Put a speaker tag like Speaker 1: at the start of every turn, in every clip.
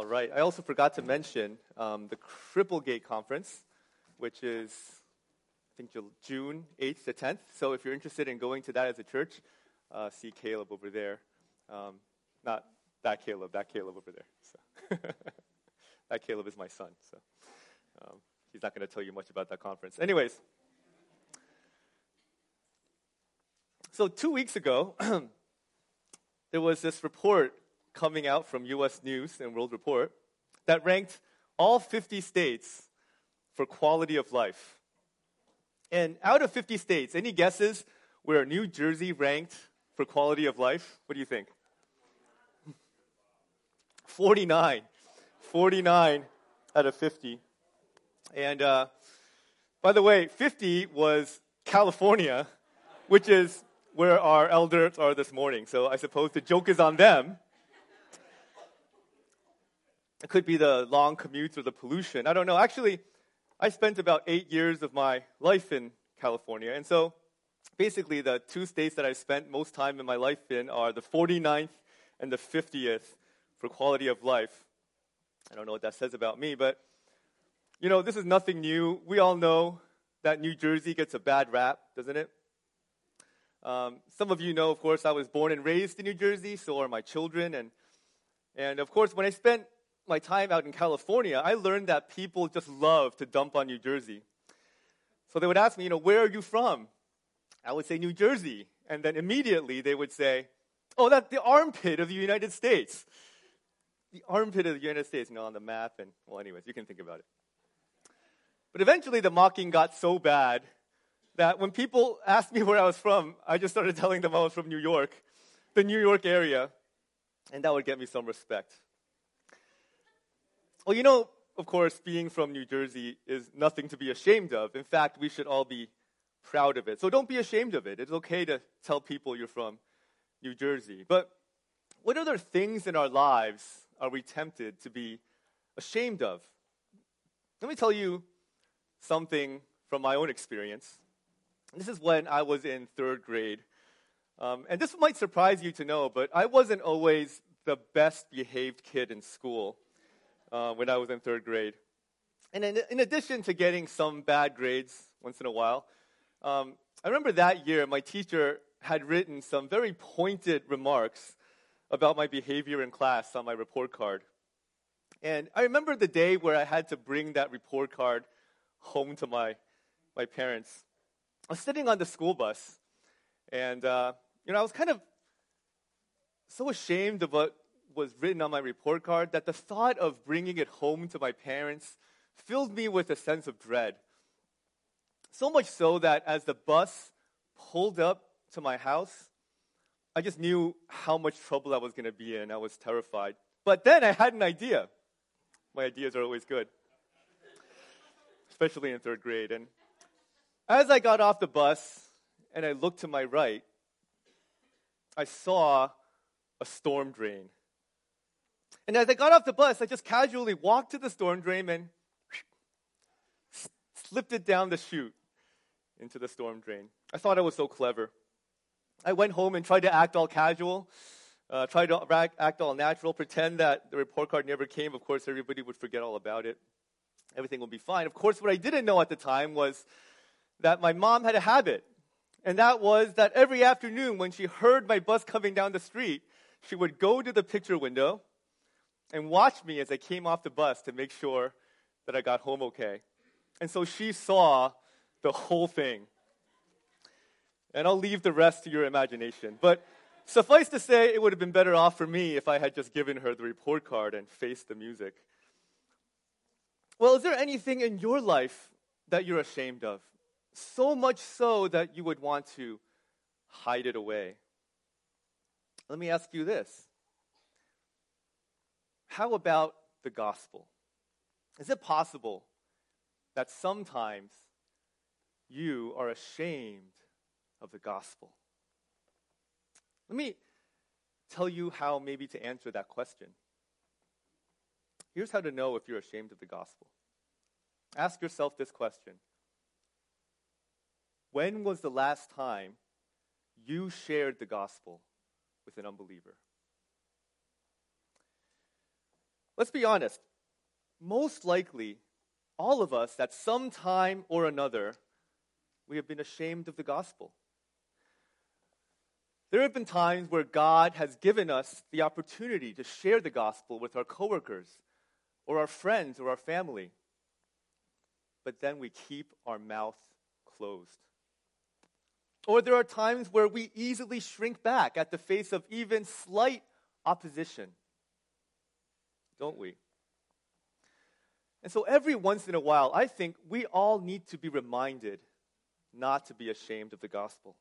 Speaker 1: All right. I also forgot to mention um, the Cripplegate Conference, which is, I think, June 8th to 10th. So if you're interested in going to that as a church, uh, see Caleb over there. Um, not that Caleb, that Caleb over there. So that Caleb is my son. So um, he's not going to tell you much about that conference. Anyways, so two weeks ago, there was this report coming out from US News and World Report that ranked all 50 states for quality of life. And out of 50 states, any guesses where New Jersey ranked for quality of life? What do you think? 49. 49 out of 50. And uh, by the way, 50 was California, which is where our elders are this morning. So I suppose the joke is on them. It could be the long commutes or the pollution. I don't know. Actually, I spent about eight years of my life in California. And so basically, the two states that I spent most time in my life in are the 49th and the 50th for quality of life. I don't know what that says about me, but you know, this is nothing new. We all know that New Jersey gets a bad rap, doesn't it? Um, some of you know, of course, I was born and raised in New Jersey, so are my children. And, and of course, when I spent my time out in California, I learned that people just love to dump on New Jersey. So they would ask me, you know, where are you from? I would say New Jersey. And then immediately they would say, oh, that's the armpit of the United States. The armpit of the United States, you know, on the map. And, well, anyways, you can think about it. But eventually the mocking got so bad that when people asked me where I was from, I just started telling them I was from New York, the New York area. And that would get me some respect. Well, you know, of course, being from New Jersey is nothing to be ashamed of. In fact, we should all be proud of it. So don't be ashamed of it. It's okay to tell people you're from New Jersey. But what other things in our lives are we tempted to be ashamed of? Let me tell you something from my own experience. This is when I was in third grade. Um, and this might surprise you to know, but I wasn't always the best behaved kid in school uh, when I was in third grade. And in, in, addition to getting some bad grades once in a while, um, I remember that year my teacher had written some very pointed remarks about my behavior in class on my report card. And I remember the day where I had to bring that report card home to my, my parents. I was sitting on the school bus, and uh, you know, I was kind of so ashamed of what was written on my report card that the thought of bringing it home to my parents filled me with a sense of dread. So much so that as the bus pulled up to my house, I just knew how much trouble I was going to be in. I was terrified. But then I had an idea. My ideas are always good, especially in third grade. And as I got off the bus and I looked to my right, I saw a storm drain and as I got off the bus, I just casually walked to the storm drain and slipped it down the chute into the storm drain. I thought I was so clever. I went home and tried to act all casual, uh, tried to act all natural, pretend that the report card never came. Of course, everybody would forget all about it. Everything would be fine. Of course, what I didn't know at the time was that my mom had a habit. And that was that every afternoon when she heard my bus coming down the street, she would go to the picture window and watched me as I came off the bus to make sure that I got home okay. And so she saw the whole thing. And I'll leave the rest to your imagination. But suffice to say, it would have been better off for me if I had just given her the report card and faced the music. Well, is there anything in your life that you're ashamed of? So much so that you would want to hide it away. Let me ask you this how about the gospel? Is it possible that sometimes you are ashamed of the gospel? Let me tell you how maybe to answer that question. Here's how to know if you're ashamed of the gospel. Ask yourself this question When was the last time you shared the gospel with an unbeliever? Let's be honest. Most likely, all of us at some time or another, we have been ashamed of the gospel. There have been times where God has given us the opportunity to share the gospel with our coworkers or our friends or our family. But then we keep our mouth closed. Or there are times where we easily shrink back at the face of even slight opposition. Don't we? And so every once in a while, I think we all need to be reminded not to be ashamed of the gospel.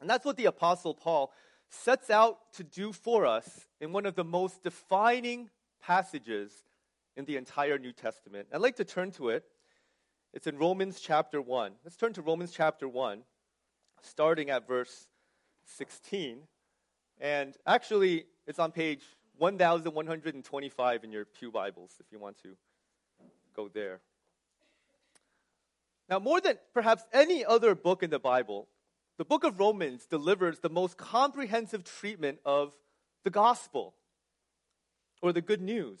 Speaker 1: And that's what the Apostle Paul sets out to do for us in one of the most defining passages in the entire New Testament. I'd like to turn to it. It's in Romans chapter 1. Let's turn to Romans chapter 1, starting at verse 16. And actually, it's on page 1125 in your Pew Bibles if you want to go there. Now, more than perhaps any other book in the Bible, the book of Romans delivers the most comprehensive treatment of the gospel or the good news.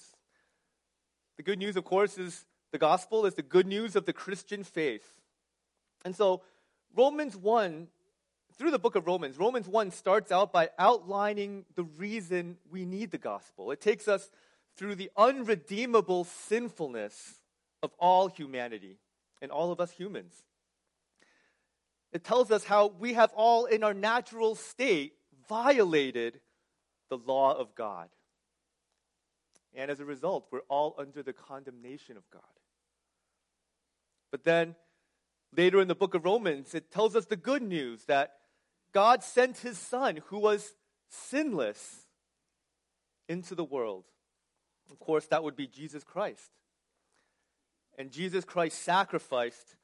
Speaker 1: The good news, of course, is the gospel is the good news of the Christian faith. And so, Romans 1, through the book of Romans, Romans 1 starts out by outlining the reason we need the gospel. It takes us through the unredeemable sinfulness of all humanity and all of us humans. It tells us how we have all, in our natural state, violated the law of God. And as a result, we're all under the condemnation of God. But then, later in the book of Romans, it tells us the good news that God sent his Son, who was sinless, into the world. Of course, that would be Jesus Christ. And Jesus Christ sacrificed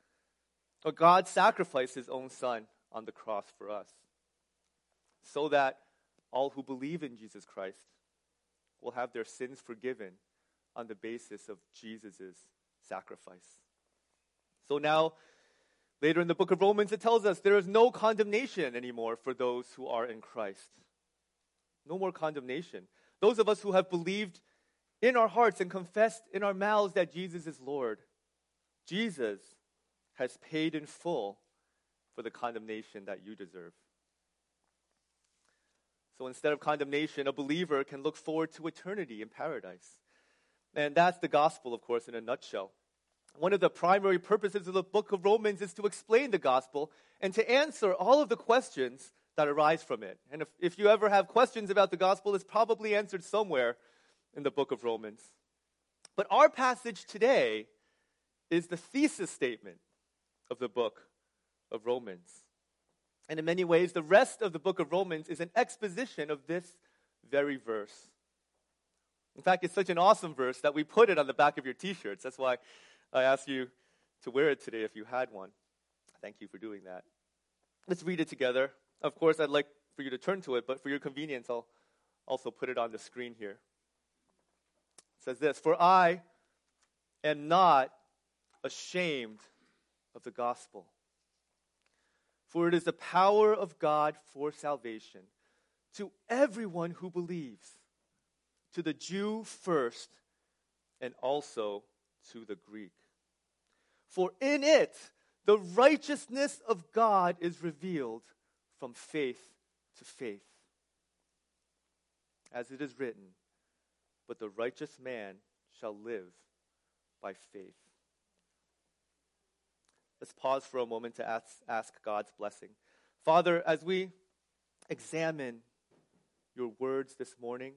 Speaker 1: but God sacrificed his own son on the cross for us so that all who believe in Jesus Christ will have their sins forgiven on the basis of Jesus' sacrifice. So now, later in the book of Romans, it tells us there is no condemnation anymore for those who are in Christ. No more condemnation. Those of us who have believed in our hearts and confessed in our mouths that Jesus is Lord. Jesus has paid in full for the condemnation that you deserve. So instead of condemnation, a believer can look forward to eternity in paradise. And that's the gospel, of course, in a nutshell. One of the primary purposes of the book of Romans is to explain the gospel and to answer all of the questions that arise from it. And if, if you ever have questions about the gospel, it's probably answered somewhere in the book of Romans. But our passage today is the thesis statement of the book of Romans. And in many ways, the rest of the book of Romans is an exposition of this very verse. In fact, it's such an awesome verse that we put it on the back of your t shirts. That's why I asked you to wear it today if you had one. Thank you for doing that. Let's read it together. Of course, I'd like for you to turn to it, but for your convenience, I'll also put it on the screen here. It says this For I am not ashamed of the gospel. For it is the power of God for salvation to everyone who believes, to the Jew first, and also to the Greek. For in it the righteousness of God is revealed from faith to faith. As it is written, but the righteous man shall live by faith. Let's pause for a moment to ask, ask God's blessing. Father, as we examine your words this morning,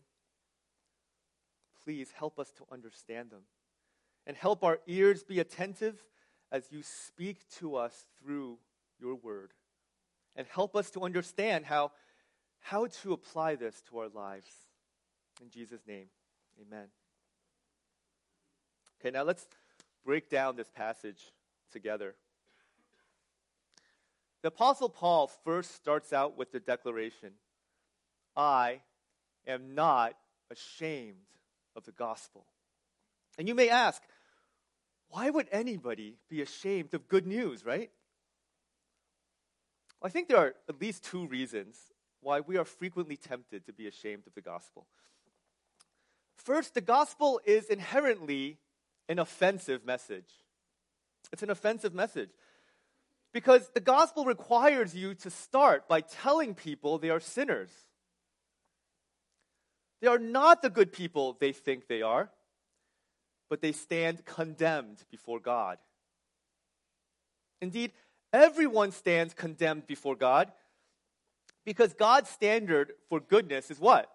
Speaker 1: please help us to understand them and help our ears be attentive as you speak to us through your word. And help us to understand how, how to apply this to our lives. In Jesus' name, amen. Okay, now let's break down this passage together. The Apostle Paul first starts out with the declaration I am not ashamed of the gospel. And you may ask, why would anybody be ashamed of good news, right? I think there are at least two reasons why we are frequently tempted to be ashamed of the gospel. First, the gospel is inherently an offensive message. It's an offensive message. Because the gospel requires you to start by telling people they are sinners. They are not the good people they think they are, but they stand condemned before God. Indeed, everyone stands condemned before God because God's standard for goodness is what?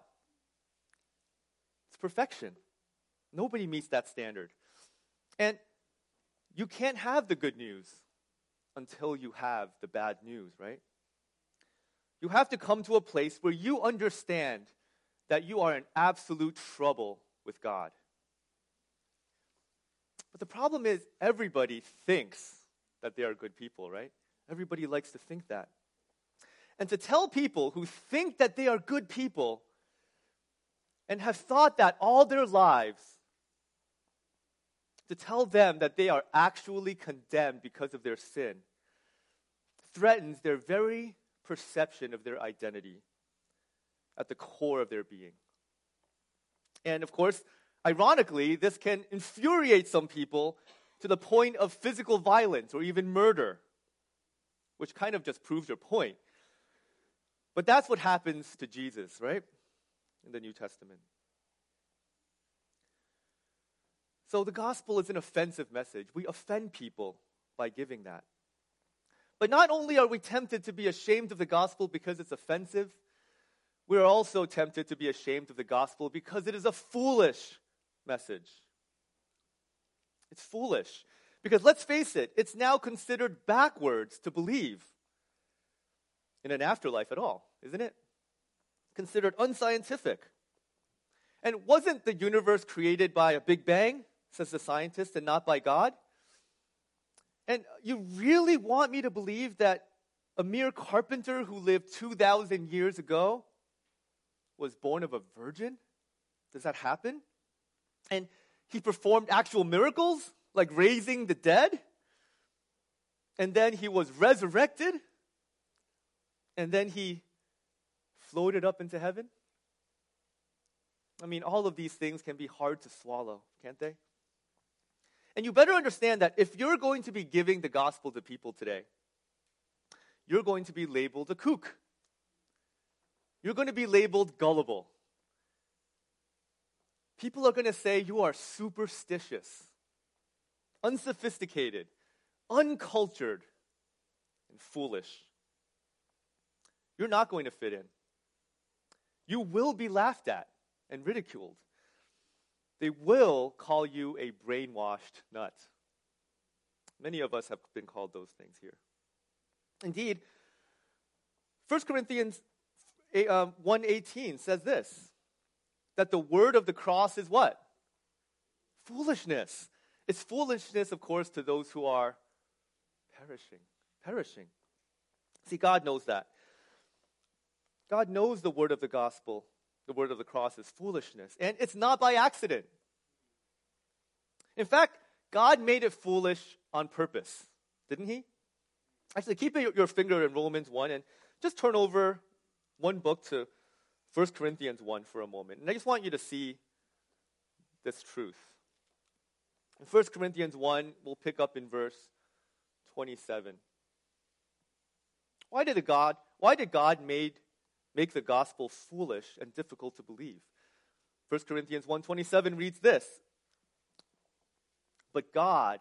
Speaker 1: It's perfection. Nobody meets that standard. And you can't have the good news until you have the bad news, right? You have to come to a place where you understand that you are in absolute trouble with God. But the problem is, everybody thinks that they are good people, right? Everybody likes to think that. And to tell people who think that they are good people and have thought that all their lives, to tell them that they are actually condemned because of their sin, threatens their very perception of their identity at the core of their being. And of course, ironically, this can infuriate some people to the point of physical violence or even murder, which kind of just proves your point. But that's what happens to Jesus, right? In the New Testament. So the gospel is an offensive message. We offend people by giving that. But not only are we tempted to be ashamed of the gospel because it's offensive, we are also tempted to be ashamed of the gospel because it is a foolish message. It's foolish. Because let's face it, it's now considered backwards to believe in an afterlife at all, isn't it? Considered unscientific. And wasn't the universe created by a big bang, says the scientist, and not by God? And you really want me to believe that a mere carpenter who lived 2,000 years ago was born of a virgin? Does that happen? And he performed actual miracles, like raising the dead? And then he was resurrected? And then he floated up into heaven? I mean, all of these things can be hard to swallow, can't they? And you better understand that if you're going to be giving the gospel to people today, you're going to be labeled a kook you're going to be labeled gullible. People are going to say you are superstitious, unsophisticated, uncultured, and foolish. You're not going to fit in. You will be laughed at and ridiculed. They will call you a brainwashed nut. Many of us have been called those things here. Indeed, 1 Corinthians um, 118 says this that the word of the cross is what? Foolishness. It's foolishness, of course, to those who are perishing. Perishing. See, God knows that. God knows the word of the gospel, the word of the cross is foolishness. And it's not by accident. In fact, God made it foolish on purpose, didn't He? Actually, keep your finger in Romans 1 and just turn over one book to 1 Corinthians 1 for a moment. And I just want you to see this truth. In 1 Corinthians 1, we'll pick up in verse 27. Why did God, why did God made, make the gospel foolish and difficult to believe? 1 Corinthians 1:27 reads this. But God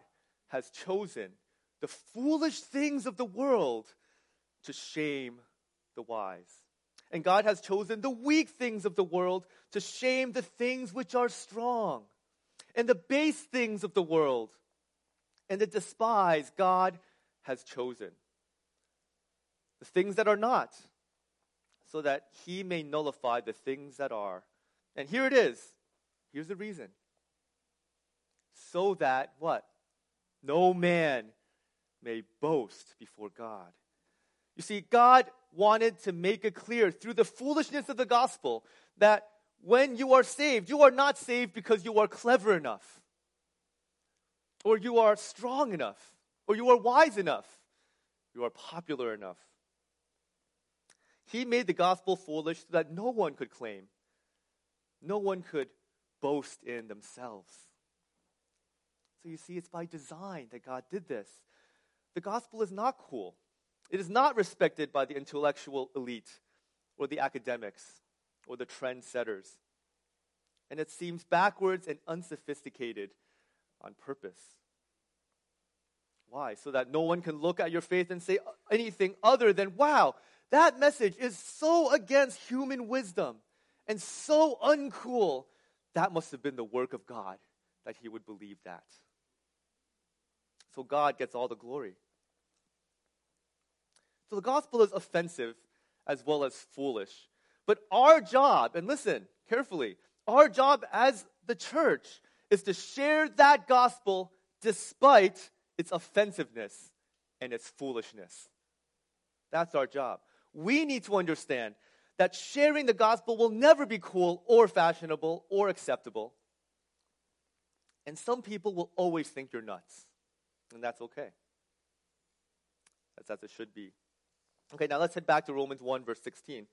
Speaker 1: has chosen the foolish things of the world to shame the wise. And God has chosen the weak things of the world to shame the things which are strong, and the base things of the world, and the despise God has chosen. The things that are not, so that he may nullify the things that are. And here it is. Here's the reason. So that what? No man may boast before God. You see, God wanted to make it clear through the foolishness of the gospel that when you are saved, you are not saved because you are clever enough, or you are strong enough, or you are wise enough, you are popular enough. He made the gospel foolish so that no one could claim, no one could boast in themselves. So you see, it's by design that God did this. The gospel is not cool, it is not respected by the intellectual elite or the academics or the trendsetters. And it seems backwards and unsophisticated on purpose. Why? So that no one can look at your faith and say anything other than, wow, that message is so against human wisdom and so uncool. That must have been the work of God that he would believe that. So God gets all the glory. So the gospel is offensive as well as foolish. But our job, and listen carefully, our job as the church is to share that gospel despite its offensiveness and its foolishness. That's our job. We need to understand that sharing the gospel will never be cool or fashionable or acceptable. And some people will always think you're nuts. And that's okay. That's as it should be. Okay, now let's head back to Romans 1, verse 16.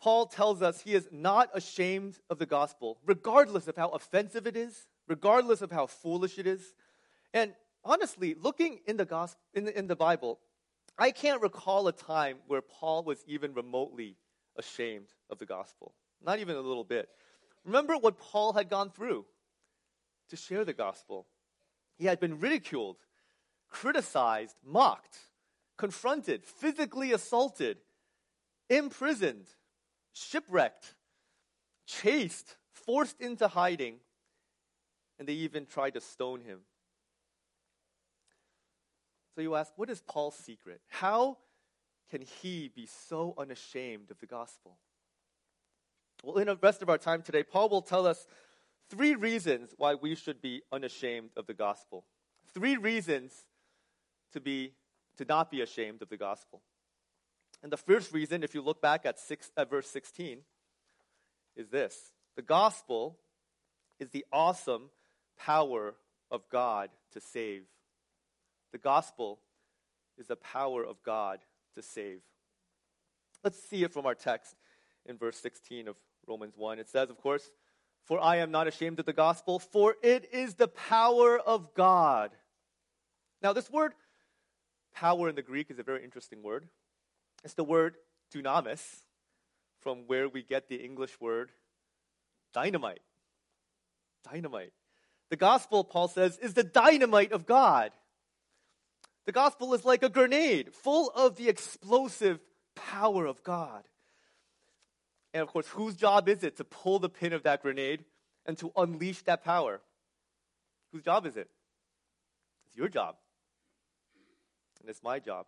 Speaker 1: Paul tells us he is not ashamed of the gospel, regardless of how offensive it is, regardless of how foolish it is. And honestly, looking in the gospel in the, in the Bible, I can't recall a time where Paul was even remotely ashamed of the gospel. Not even a little bit. Remember what Paul had gone through to share the gospel. He had been ridiculed, criticized, mocked confronted, physically assaulted, imprisoned, shipwrecked, chased, forced into hiding, and they even tried to stone him. So you ask, what is Paul's secret? How can he be so unashamed of the gospel? Well, in the rest of our time today, Paul will tell us three reasons why we should be unashamed of the gospel. Three reasons to be to not be ashamed of the gospel. And the first reason, if you look back at, six, at verse 16, is this the gospel is the awesome power of God to save. The gospel is the power of God to save. Let's see it from our text in verse 16 of Romans 1. It says, of course, For I am not ashamed of the gospel, for it is the power of God. Now, this word Power in the Greek is a very interesting word. It's the word dunamis, from where we get the English word dynamite. Dynamite. The gospel, Paul says, is the dynamite of God. The gospel is like a grenade, full of the explosive power of God. And of course, whose job is it to pull the pin of that grenade and to unleash that power? Whose job is it? It's your job and it's my job.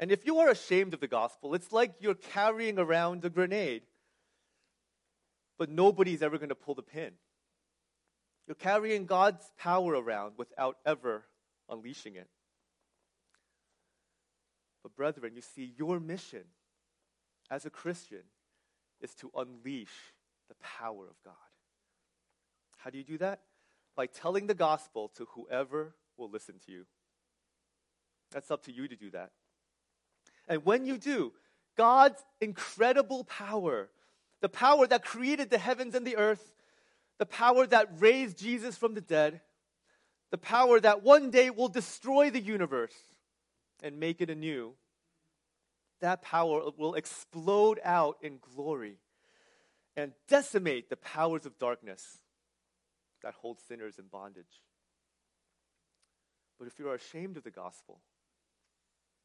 Speaker 1: And if you are ashamed of the gospel, it's like you're carrying around a grenade, but nobody's ever going to pull the pin. You're carrying God's power around without ever unleashing it. But, brethren, you see, your mission as a Christian is to unleash the power of God. How do you do that? By telling the gospel to whoever will listen to you. That's up to you to do that. And when you do, God's incredible power, the power that created the heavens and the earth, the power that raised Jesus from the dead, the power that one day will destroy the universe and make it anew, that power will explode out in glory and decimate the powers of darkness that hold sinners in bondage. But if you're ashamed of the gospel,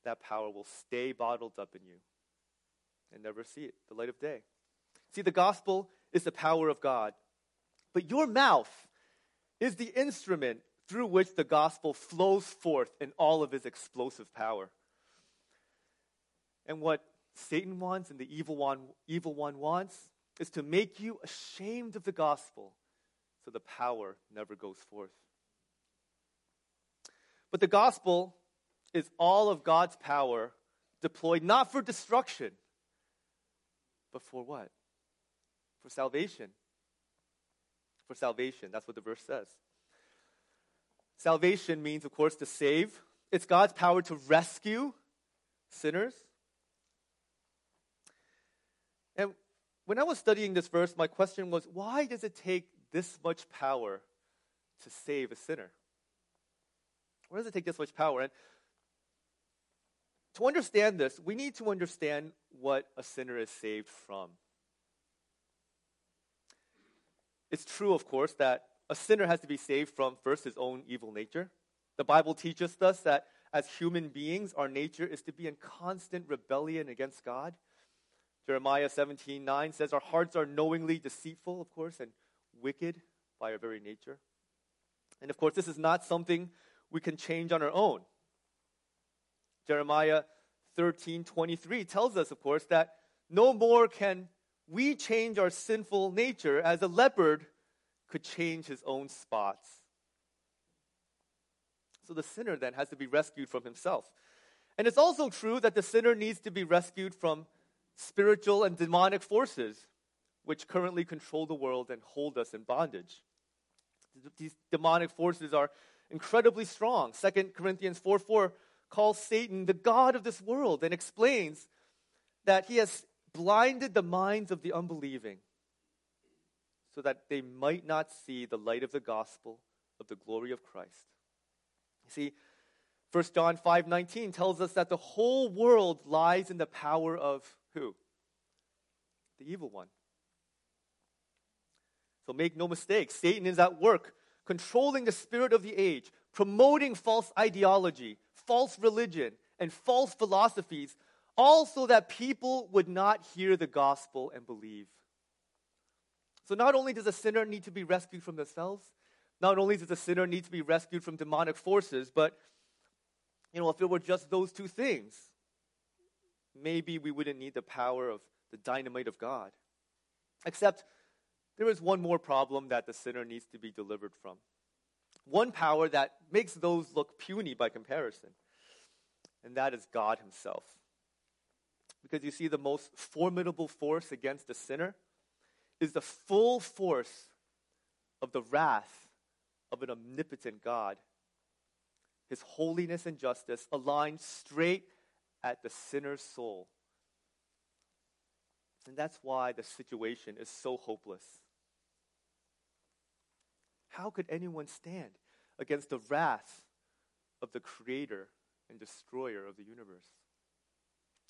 Speaker 1: that power will stay bottled up in you and never see it, the light of day. See, the gospel is the power of God, but your mouth is the instrument through which the gospel flows forth in all of its explosive power. And what Satan wants and the evil one, evil one wants is to make you ashamed of the gospel so the power never goes forth. But the gospel is all of God's power deployed not for destruction, but for what? For salvation. For salvation. That's what the verse says. Salvation means, of course, to save. It's God's power to rescue sinners. And when I was studying this verse, my question was why does it take this much power to save a sinner? Why does it take this much power? And to understand this, we need to understand what a sinner is saved from. It's true, of course, that a sinner has to be saved from first his own evil nature. The Bible teaches us that as human beings, our nature is to be in constant rebellion against God. Jeremiah 17 9 says, Our hearts are knowingly deceitful, of course, and wicked by our very nature. And of course, this is not something we can change on our own. Jeremiah 13 23 tells us, of course, that no more can we change our sinful nature as a leopard could change his own spots. So the sinner then has to be rescued from himself. And it's also true that the sinner needs to be rescued from spiritual and demonic forces which currently control the world and hold us in bondage. These demonic forces are incredibly strong. 2 Corinthians 4 4 calls Satan the God of this world and explains that he has blinded the minds of the unbelieving so that they might not see the light of the gospel of the glory of Christ. You see, 1 John 5:19 tells us that the whole world lies in the power of who? The evil one. So make no mistake, Satan is at work controlling the spirit of the age, promoting false ideology, false religion, and false philosophies, all so that people would not hear the gospel and believe. So not only does a sinner need to be rescued from themselves, not only does a sinner need to be rescued from demonic forces, but you know, if it were just those two things, maybe we wouldn't need the power of the dynamite of God. Except there is one more problem that the sinner needs to be delivered from. One power that makes those look puny by comparison, and that is God Himself. Because you see, the most formidable force against the sinner is the full force of the wrath of an omnipotent God. His holiness and justice aligned straight at the sinner's soul. And that's why the situation is so hopeless. How could anyone stand against the wrath of the creator and destroyer of the universe?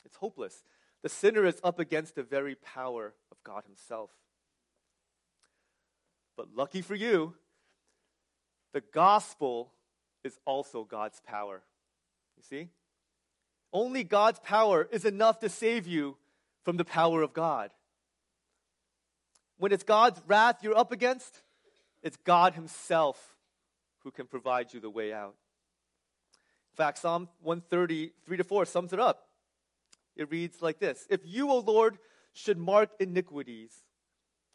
Speaker 1: It's hopeless. The sinner is up against the very power of God Himself. But lucky for you, the gospel is also God's power. You see? Only God's power is enough to save you from the power of God. When it's God's wrath you're up against, it's God Himself who can provide you the way out. In fact, Psalm 130, 3 to 4 sums it up. It reads like this If you, O Lord, should mark iniquities,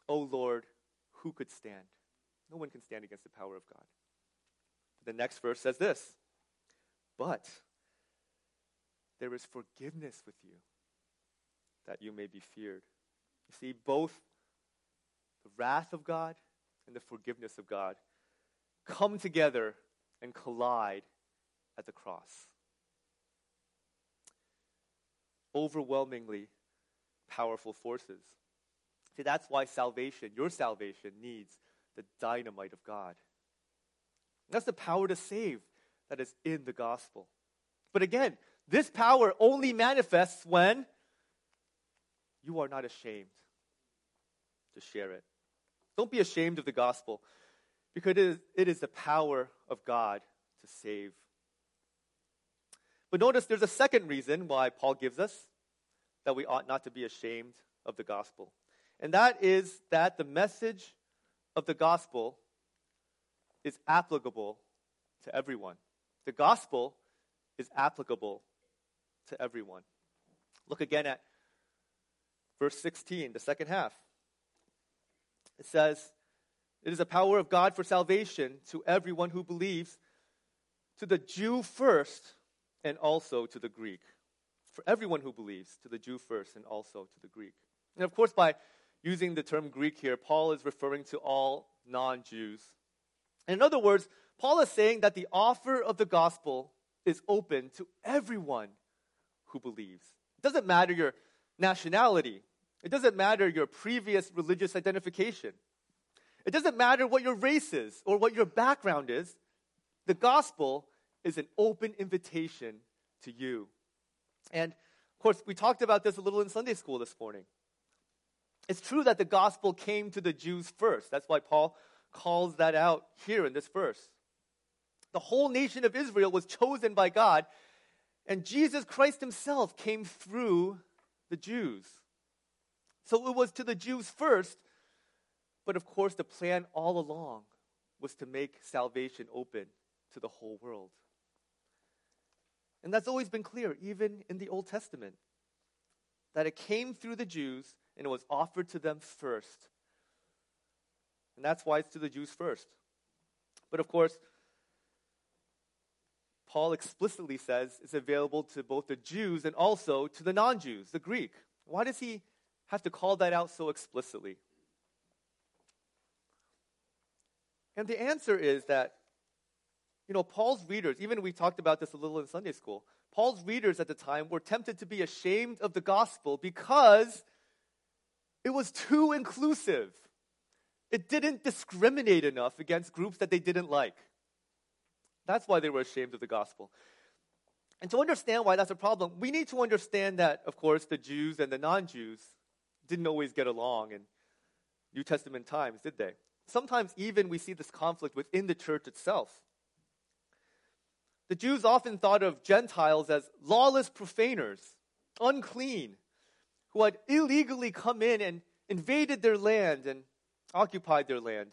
Speaker 1: O Lord, who could stand? No one can stand against the power of God. The next verse says this But there is forgiveness with you, that you may be feared. You see, both the wrath of God and the forgiveness of God come together and collide at the cross. Overwhelmingly powerful forces. See, that's why salvation, your salvation, needs the dynamite of God. That's the power to save that is in the gospel. But again, this power only manifests when you are not ashamed to share it. Don't be ashamed of the gospel because it is, it is the power of God to save. But notice there's a second reason why Paul gives us that we ought not to be ashamed of the gospel. And that is that the message of the gospel is applicable to everyone. The gospel is applicable to everyone. Look again at verse 16, the second half. It says, It is a power of God for salvation to everyone who believes, to the Jew first, and also to the Greek. For everyone who believes, to the Jew first, and also to the Greek. And of course, by using the term Greek here, Paul is referring to all non Jews. In other words, Paul is saying that the offer of the gospel is open to everyone who believes. It doesn't matter your nationality, It doesn't matter your previous religious identification. It doesn't matter what your race is or what your background is. The gospel is an open invitation to you. And of course, we talked about this a little in Sunday school this morning. It's true that the gospel came to the Jews first. That's why Paul calls that out here in this verse. The whole nation of Israel was chosen by God, and Jesus Christ himself came through the Jews. So it was to the Jews first, but of course, the plan all along was to make salvation open to the whole world. And that's always been clear, even in the Old Testament, that it came through the Jews and it was offered to them first. And that's why it's to the Jews first. But of course, Paul explicitly says it's available to both the Jews and also to the non Jews, the Greek. Why does he have to call that out so explicitly? And the answer is that, you know, Paul's readers, even we talked about this a little in Sunday school, Paul's readers at the time were tempted to be ashamed of the gospel because it was too inclusive. It didn't discriminate enough against groups that they didn't like. That's why they were ashamed of the gospel. And to understand why that's a problem, we need to understand that, of course, the Jews and the non Jews didn't always get along in New Testament times, did they? Sometimes even we see this conflict within the church itself. The Jews often thought of Gentiles as lawless profaners, unclean, who had illegally come in and invaded their land and occupied their land.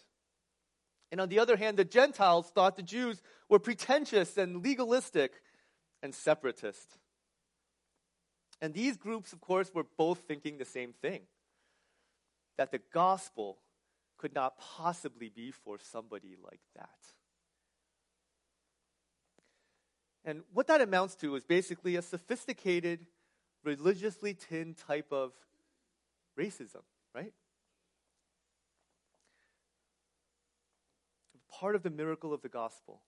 Speaker 1: And on the other hand, the Gentiles thought the Jews were pretentious and legalistic and separatist. And these groups, of course, were both thinking the same thing that the gospel could not possibly be for somebody like that. And what that amounts to is basically a sophisticated, religiously tinned type of racism, right? Part of the miracle of the gospel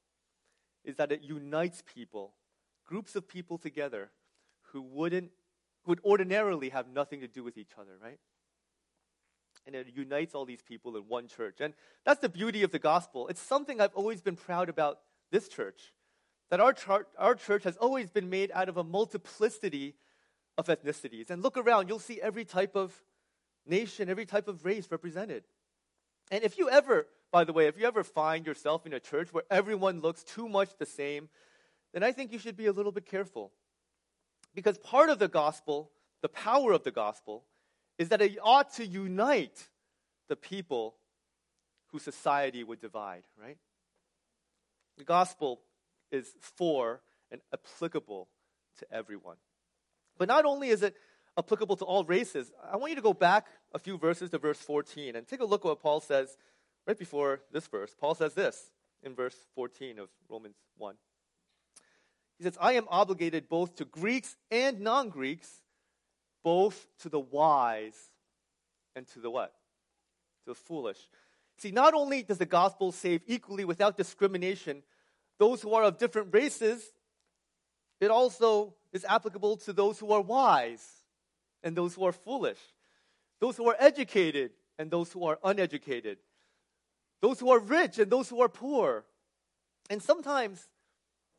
Speaker 1: is that it unites people, groups of people together who wouldn't would ordinarily have nothing to do with each other, right? And it unites all these people in one church. And that's the beauty of the gospel. It's something I've always been proud about this church. That our, char- our church has always been made out of a multiplicity of ethnicities. And look around, you'll see every type of nation, every type of race represented. And if you ever, by the way, if you ever find yourself in a church where everyone looks too much the same, then I think you should be a little bit careful. Because part of the gospel, the power of the gospel, is that it ought to unite the people whose society would divide, right? The gospel is for and applicable to everyone. But not only is it applicable to all races, I want you to go back a few verses to verse 14 and take a look at what Paul says right before this verse. Paul says this in verse 14 of Romans 1. He says, I am obligated both to Greeks and non Greeks, both to the wise and to the what? To the foolish. See, not only does the gospel save equally without discrimination those who are of different races, it also is applicable to those who are wise and those who are foolish, those who are educated and those who are uneducated, those who are rich and those who are poor. And sometimes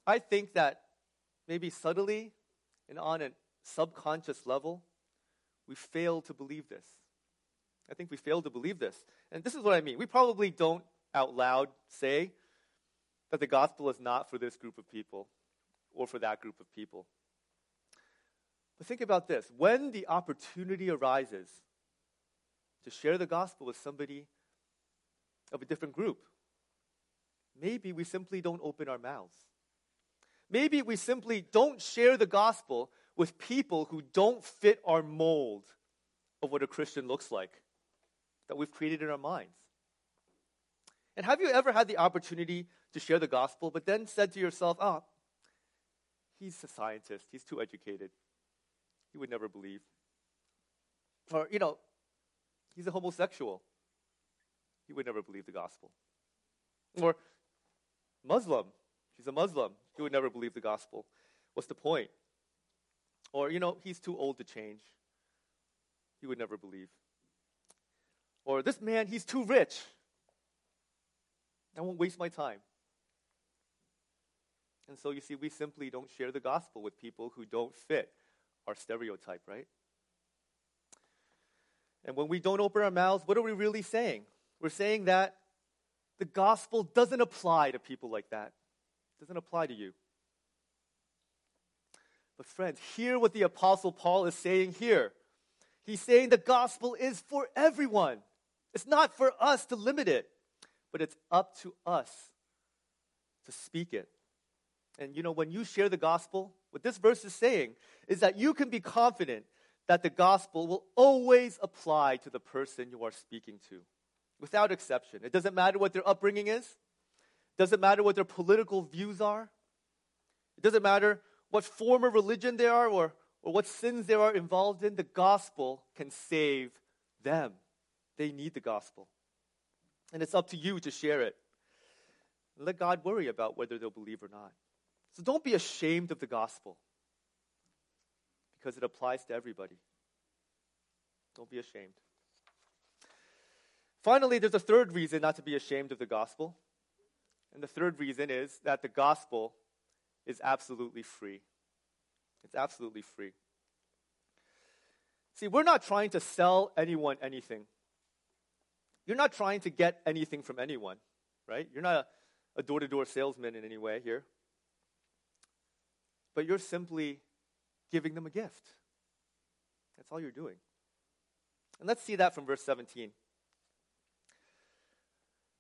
Speaker 1: I think that maybe subtly and on a subconscious level, we fail to believe this. I think we fail to believe this. And this is what I mean. We probably don't out loud say that the gospel is not for this group of people or for that group of people. But think about this when the opportunity arises to share the gospel with somebody of a different group, maybe we simply don't open our mouths. Maybe we simply don't share the gospel with people who don't fit our mold of what a Christian looks like that we've created in our minds. And have you ever had the opportunity to share the gospel, but then said to yourself, oh, he's a scientist, he's too educated, he would never believe? Or, you know, he's a homosexual, he would never believe the gospel. Or, Muslim, He's a Muslim. He would never believe the gospel. What's the point? Or, you know, he's too old to change. he would never believe. Or this man, he's too rich. I won't waste my time. And so you see, we simply don't share the gospel with people who don't fit our stereotype, right? And when we don't open our mouths, what are we really saying? We're saying that the gospel doesn't apply to people like that. Doesn't apply to you. But friends, hear what the apostle Paul is saying here. He's saying the gospel is for everyone. It's not for us to limit it, but it's up to us to speak it. And you know, when you share the gospel, what this verse is saying is that you can be confident that the gospel will always apply to the person you are speaking to, without exception. It doesn't matter what their upbringing is, doesn't matter what their political views are, it doesn't matter what form of religion they are or, or what sins they are involved in, the gospel can save them. They need the gospel. And it's up to you to share it. let God worry about whether they'll believe or not. So don't be ashamed of the gospel because it applies to everybody. Don't be ashamed. Finally, there's a third reason not to be ashamed of the gospel. And the third reason is that the gospel is absolutely free. It's absolutely free. See, we're not trying to sell anyone anything. You're not trying to get anything from anyone, right? You're not a door to door salesman in any way here but you're simply giving them a gift. That's all you're doing. And let's see that from verse 17.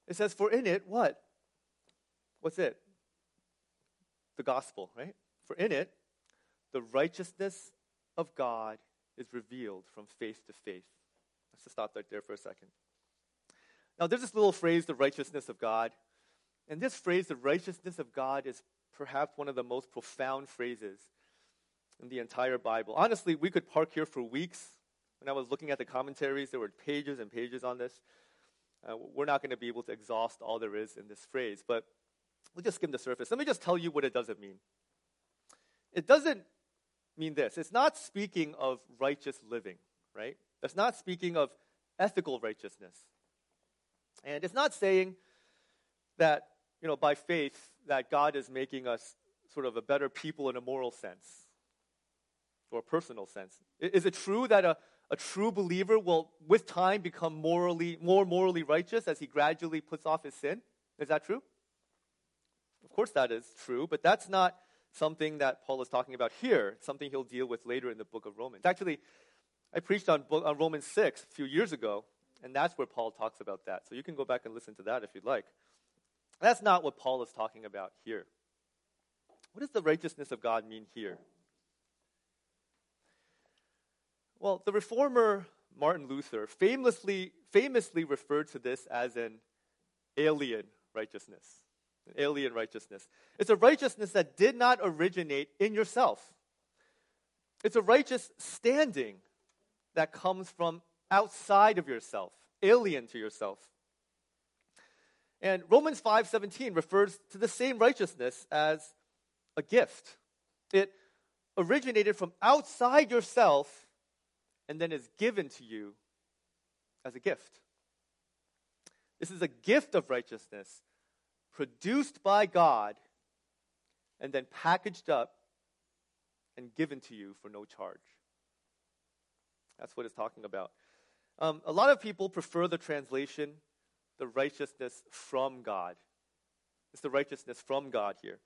Speaker 1: It says, For in it, what? What's it? The gospel, right? For in it, the righteousness of God is revealed from faith to faith. Let's just stop right there for a second. Now, there's this little phrase, the righteousness of God. And this phrase, the righteousness of God, is perhaps one of the most profound phrases in the entire Bible. Honestly, we could park here for weeks. When I was looking at the commentaries, there were pages and pages on this. Uh, we're not going to be able to exhaust all there is in this phrase, but we'll just skim the surface. Let me just tell you what it doesn't mean. It doesn't mean this. It's not speaking of righteous living, right? It's not speaking of ethical righteousness. And it's not saying that, you know, by faith, that God is making us sort of a better people in a moral sense or a personal sense. Is it true that a, a true believer will, with time, become morally, more morally righteous as he gradually puts off his sin? Is that true? Of course, that is true, but that's not something that Paul is talking about here. It's something he'll deal with later in the book of Romans. Actually, I preached on, on Romans 6 a few years ago, and that's where Paul talks about that. So you can go back and listen to that if you'd like. That's not what Paul is talking about here. What does the righteousness of God mean here? Well, the reformer Martin Luther famously, famously referred to this as an alien righteousness. An alien righteousness. It's a righteousness that did not originate in yourself. It's a righteous standing that comes from outside of yourself, alien to yourself. And Romans 5:17 refers to the same righteousness as a gift. It originated from outside yourself and then is given to you as a gift. This is a gift of righteousness produced by God and then packaged up and given to you for no charge. That's what it's talking about. Um, a lot of people prefer the translation the righteousness from God. It's the righteousness from God here.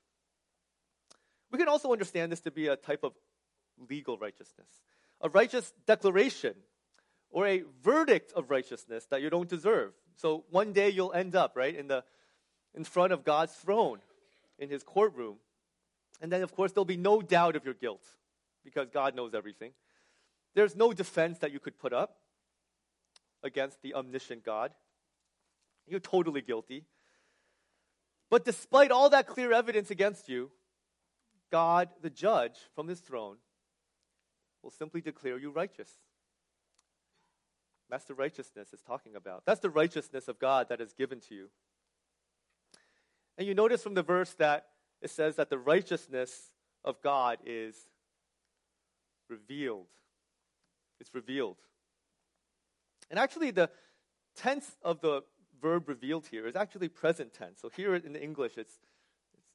Speaker 1: We can also understand this to be a type of legal righteousness, a righteous declaration or a verdict of righteousness that you don't deserve. So one day you'll end up, right, in the in front of God's throne in his courtroom. And then of course there'll be no doubt of your guilt because God knows everything. There's no defense that you could put up against the omniscient God. You're totally guilty. But despite all that clear evidence against you, God, the judge from his throne, will simply declare you righteous. That's the righteousness it's talking about. That's the righteousness of God that is given to you. And you notice from the verse that it says that the righteousness of God is revealed. It's revealed. And actually, the tense of the verb revealed here is actually present tense. So here in the English, it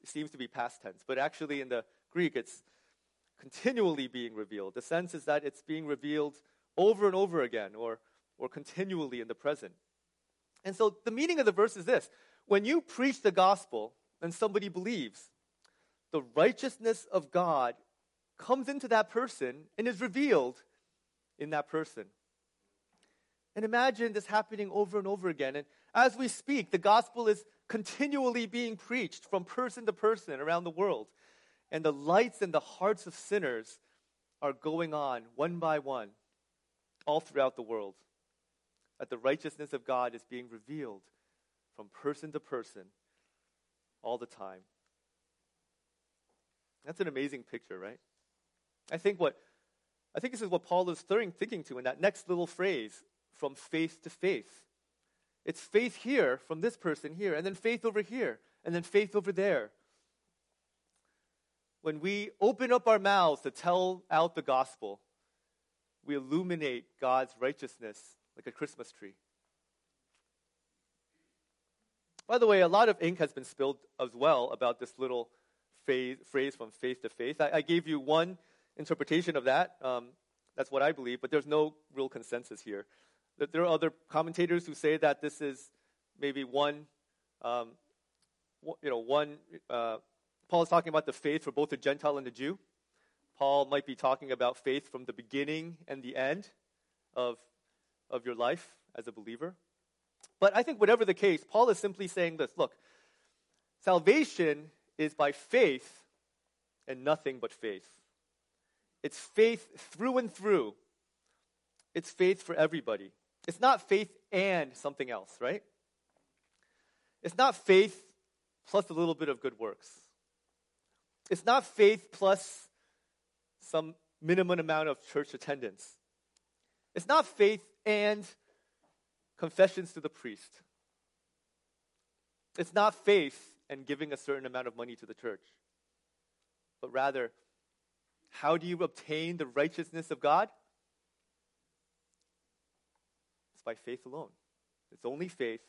Speaker 1: seems to be past tense, but actually in the Greek, it's continually being revealed. The sense is that it's being revealed over and over again or, or continually in the present. And so the meaning of the verse is this when you preach the gospel and somebody believes, the righteousness of God comes into that person and is revealed in that person. And imagine this happening over and over again. And as we speak, the gospel is continually being preached from person to person around the world. And the lights in the hearts of sinners are going on one by one all throughout the world. That the righteousness of God is being revealed from person to person all the time. That's an amazing picture, right? I think what I think this is what Paul is stirring, thinking to in that next little phrase from faith to faith. It's faith here from this person here, and then faith over here, and then faith over there. When we open up our mouths to tell out the gospel, we illuminate God's righteousness like a Christmas tree. By the way, a lot of ink has been spilled as well about this little phrase, phrase from faith to faith. I, I gave you one interpretation of that. Um, that's what I believe, but there's no real consensus here. There are other commentators who say that this is maybe one, um, you know, one. Uh, Paul is talking about the faith for both the Gentile and the Jew. Paul might be talking about faith from the beginning and the end of, of your life as a believer. But I think, whatever the case, Paul is simply saying this look, salvation is by faith and nothing but faith. It's faith through and through. It's faith for everybody. It's not faith and something else, right? It's not faith plus a little bit of good works. It's not faith plus some minimum amount of church attendance. It's not faith and confessions to the priest. It's not faith and giving a certain amount of money to the church, but rather, how do you obtain the righteousness of God? It's by faith alone. It's only faith,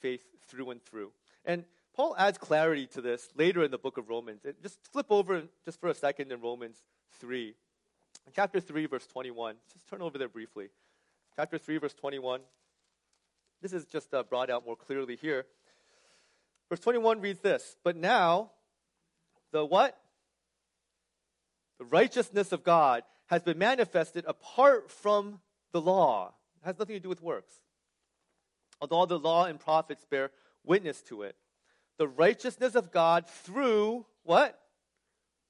Speaker 1: faith through and through. And Paul adds clarity to this later in the book of Romans. Just flip over just for a second in Romans 3. In chapter 3, verse 21. Just turn over there briefly. Chapter 3, verse 21. This is just uh, brought out more clearly here. Verse 21 reads this But now, the what? The righteousness of God has been manifested apart from the law. It has nothing to do with works. Although the law and prophets bear witness to it. The righteousness of God through what?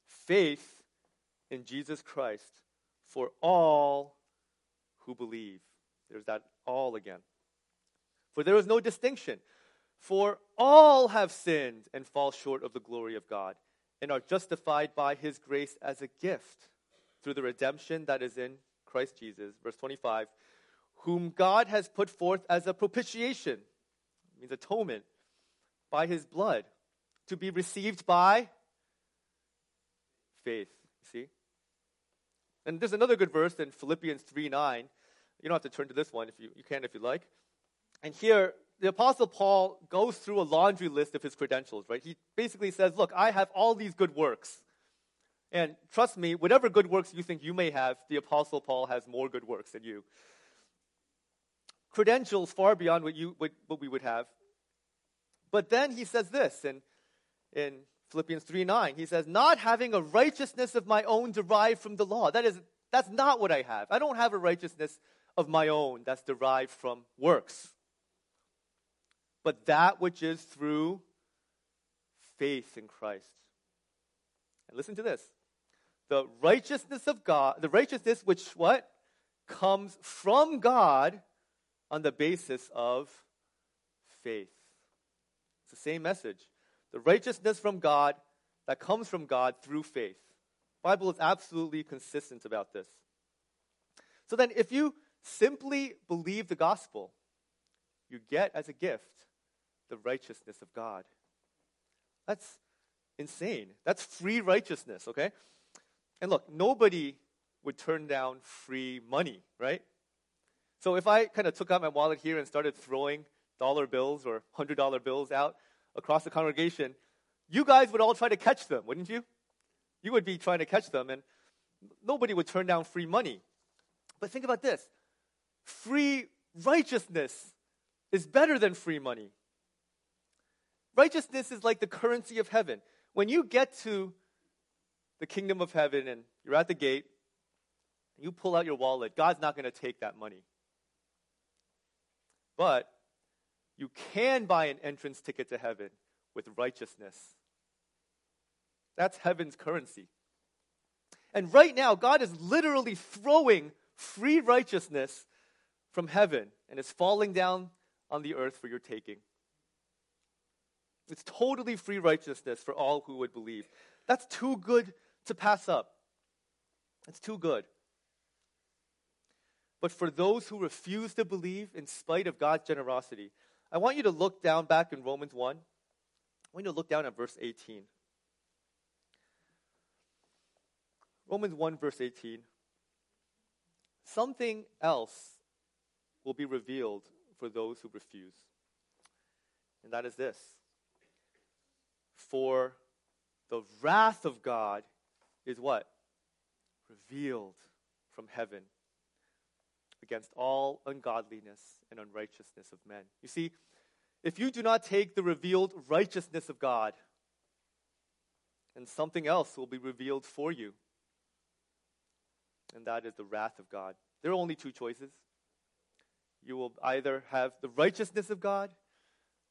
Speaker 1: Faith in Jesus Christ for all who believe. There's that all again. For there is no distinction. For all have sinned and fall short of the glory of God and are justified by his grace as a gift through the redemption that is in Christ Jesus. Verse 25, whom God has put forth as a propitiation, means atonement, by his blood, to be received by faith. See? And there's another good verse in Philippians 3 9. You don't have to turn to this one if you, you can if you like. And here, the Apostle Paul goes through a laundry list of his credentials, right? He basically says, Look, I have all these good works. And trust me, whatever good works you think you may have, the Apostle Paul has more good works than you. Credentials far beyond what, you, what, what we would have. But then he says this in, in Philippians 3 9. He says, Not having a righteousness of my own derived from the law. That is, that's not what I have. I don't have a righteousness of my own that's derived from works but that which is through faith in Christ. And listen to this. The righteousness of God, the righteousness which what? Comes from God on the basis of faith. It's the same message. The righteousness from God that comes from God through faith. The Bible is absolutely consistent about this. So then if you simply believe the gospel, you get as a gift the righteousness of God. That's insane. That's free righteousness, okay? And look, nobody would turn down free money, right? So if I kind of took out my wallet here and started throwing dollar bills or hundred dollar bills out across the congregation, you guys would all try to catch them, wouldn't you? You would be trying to catch them, and nobody would turn down free money. But think about this free righteousness is better than free money. Righteousness is like the currency of heaven. When you get to the kingdom of heaven and you're at the gate, and you pull out your wallet, God's not going to take that money. But you can buy an entrance ticket to heaven with righteousness. That's heaven's currency. And right now, God is literally throwing free righteousness from heaven and is falling down on the earth for your taking. It's totally free righteousness for all who would believe. That's too good to pass up. It's too good. But for those who refuse to believe in spite of God's generosity, I want you to look down back in Romans 1. I want you to look down at verse 18. Romans 1, verse 18. Something else will be revealed for those who refuse. And that is this For the wrath of God is what? Revealed from heaven against all ungodliness and unrighteousness of men. You see, if you do not take the revealed righteousness of God, then something else will be revealed for you. And that is the wrath of God. There are only two choices you will either have the righteousness of God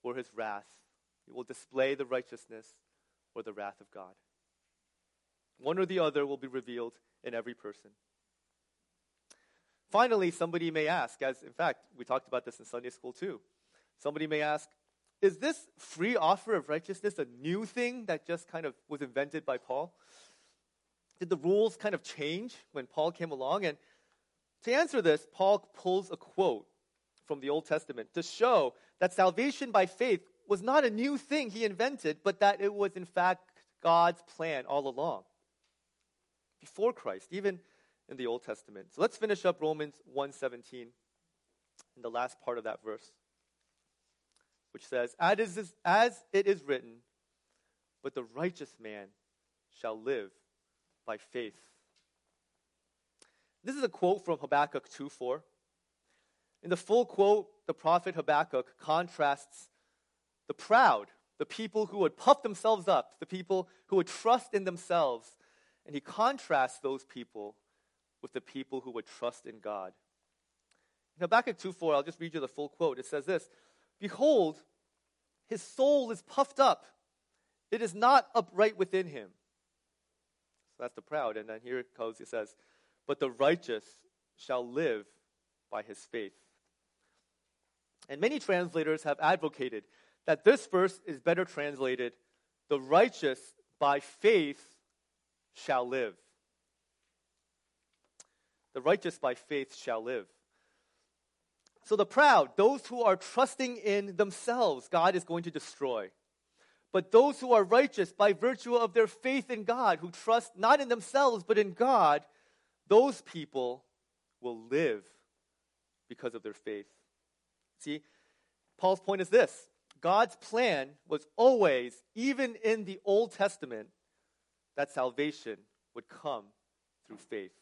Speaker 1: or his wrath. You will display the righteousness or the wrath of God. One or the other will be revealed in every person. Finally, somebody may ask, as in fact, we talked about this in Sunday school too. Somebody may ask, is this free offer of righteousness a new thing that just kind of was invented by Paul? Did the rules kind of change when Paul came along? And to answer this, Paul pulls a quote from the Old Testament to show that salvation by faith was not a new thing he invented, but that it was in fact God's plan all along. Before Christ, even in the Old Testament. So let's finish up Romans 1:17 in the last part of that verse, which says, as, it is written, but the righteous man shall live by faith. This is a quote from Habakkuk 2:4. In the full quote, the prophet Habakkuk contrasts the proud, the people who would puff themselves up, the people who would trust in themselves, and he contrasts those people with the people who would trust in God. In Habakkuk 2:4, I'll just read you the full quote. It says this Behold, his soul is puffed up, it is not upright within him. So that's the proud. And then here it goes, it says, But the righteous shall live by his faith. And many translators have advocated that this verse is better translated the righteous by faith shall live. The righteous by faith shall live. So the proud, those who are trusting in themselves, God is going to destroy. But those who are righteous by virtue of their faith in God, who trust not in themselves but in God, those people will live because of their faith. See, Paul's point is this God's plan was always, even in the Old Testament, that salvation would come through faith.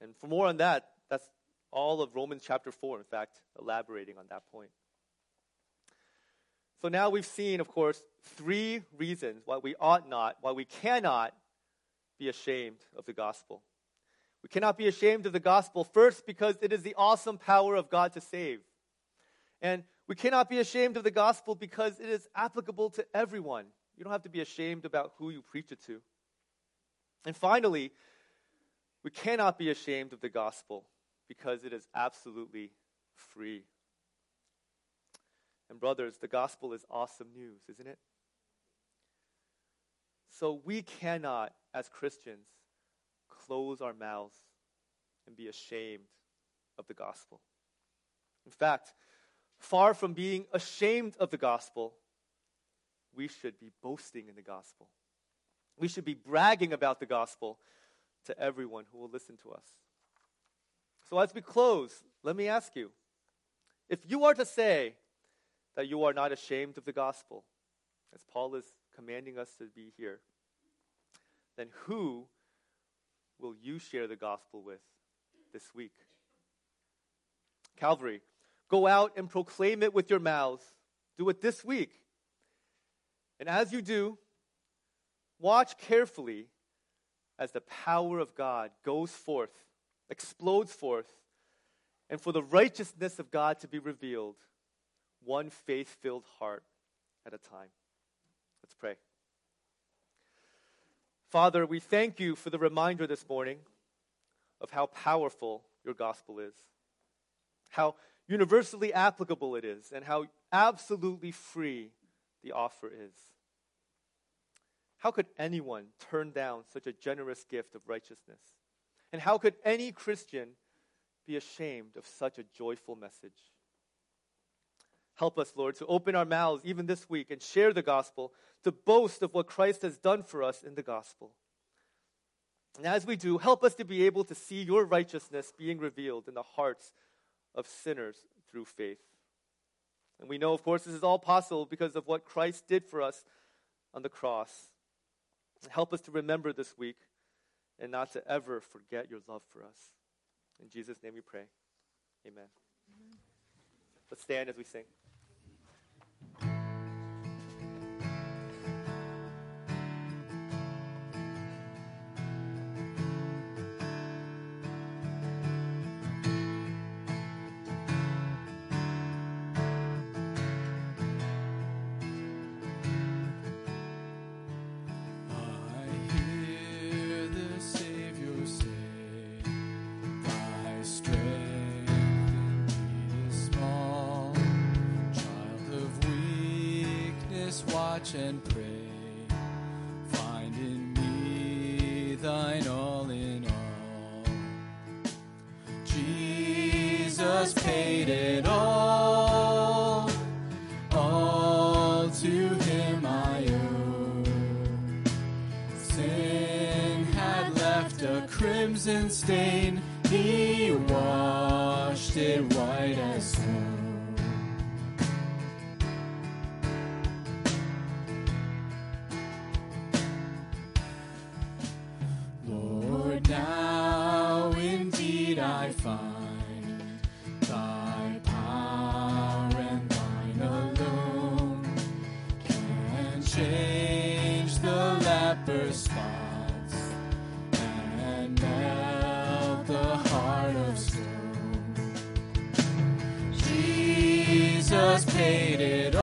Speaker 1: And for more on that, that's all of Romans chapter 4, in fact, elaborating on that point. So now we've seen, of course, three reasons why we ought not, why we cannot be ashamed of the gospel. We cannot be ashamed of the gospel, first, because it is the awesome power of God to save. And we cannot be ashamed of the gospel because it is applicable to everyone. You don't have to be ashamed about who you preach it to. And finally, we cannot be ashamed of the gospel because it is absolutely free. And, brothers, the gospel is awesome news, isn't it? So we cannot, as Christians, close our mouths and be ashamed of the gospel. In fact, far from being ashamed of the gospel, we should be boasting in the gospel. We should be bragging about the gospel to everyone who will listen to us. So, as we close, let me ask you if you are to say that you are not ashamed of the gospel, as Paul is commanding us to be here, then who will you share the gospel with this week? Calvary, go out and proclaim it with your mouths. Do it this week. And as you do, watch carefully as the power of God goes forth, explodes forth, and for the righteousness of God to be revealed, one faith filled heart at a time. Let's pray. Father, we thank you for the reminder this morning of how powerful your gospel is, how universally applicable it is, and how absolutely free the offer is. How could anyone turn down such a generous gift of righteousness? And how could any Christian be ashamed of such a joyful message? Help us, Lord, to open our mouths even this week and share the gospel, to boast of what Christ has done for us in the gospel. And as we do, help us to be able to see your righteousness being revealed in the hearts of sinners through faith. And we know, of course, this is all possible because of what Christ did for us on the cross. Help us to remember this week and not to ever forget your love for us. In Jesus' name we pray. Amen. Amen. Let's stand as we sing.
Speaker 2: Watch and pray.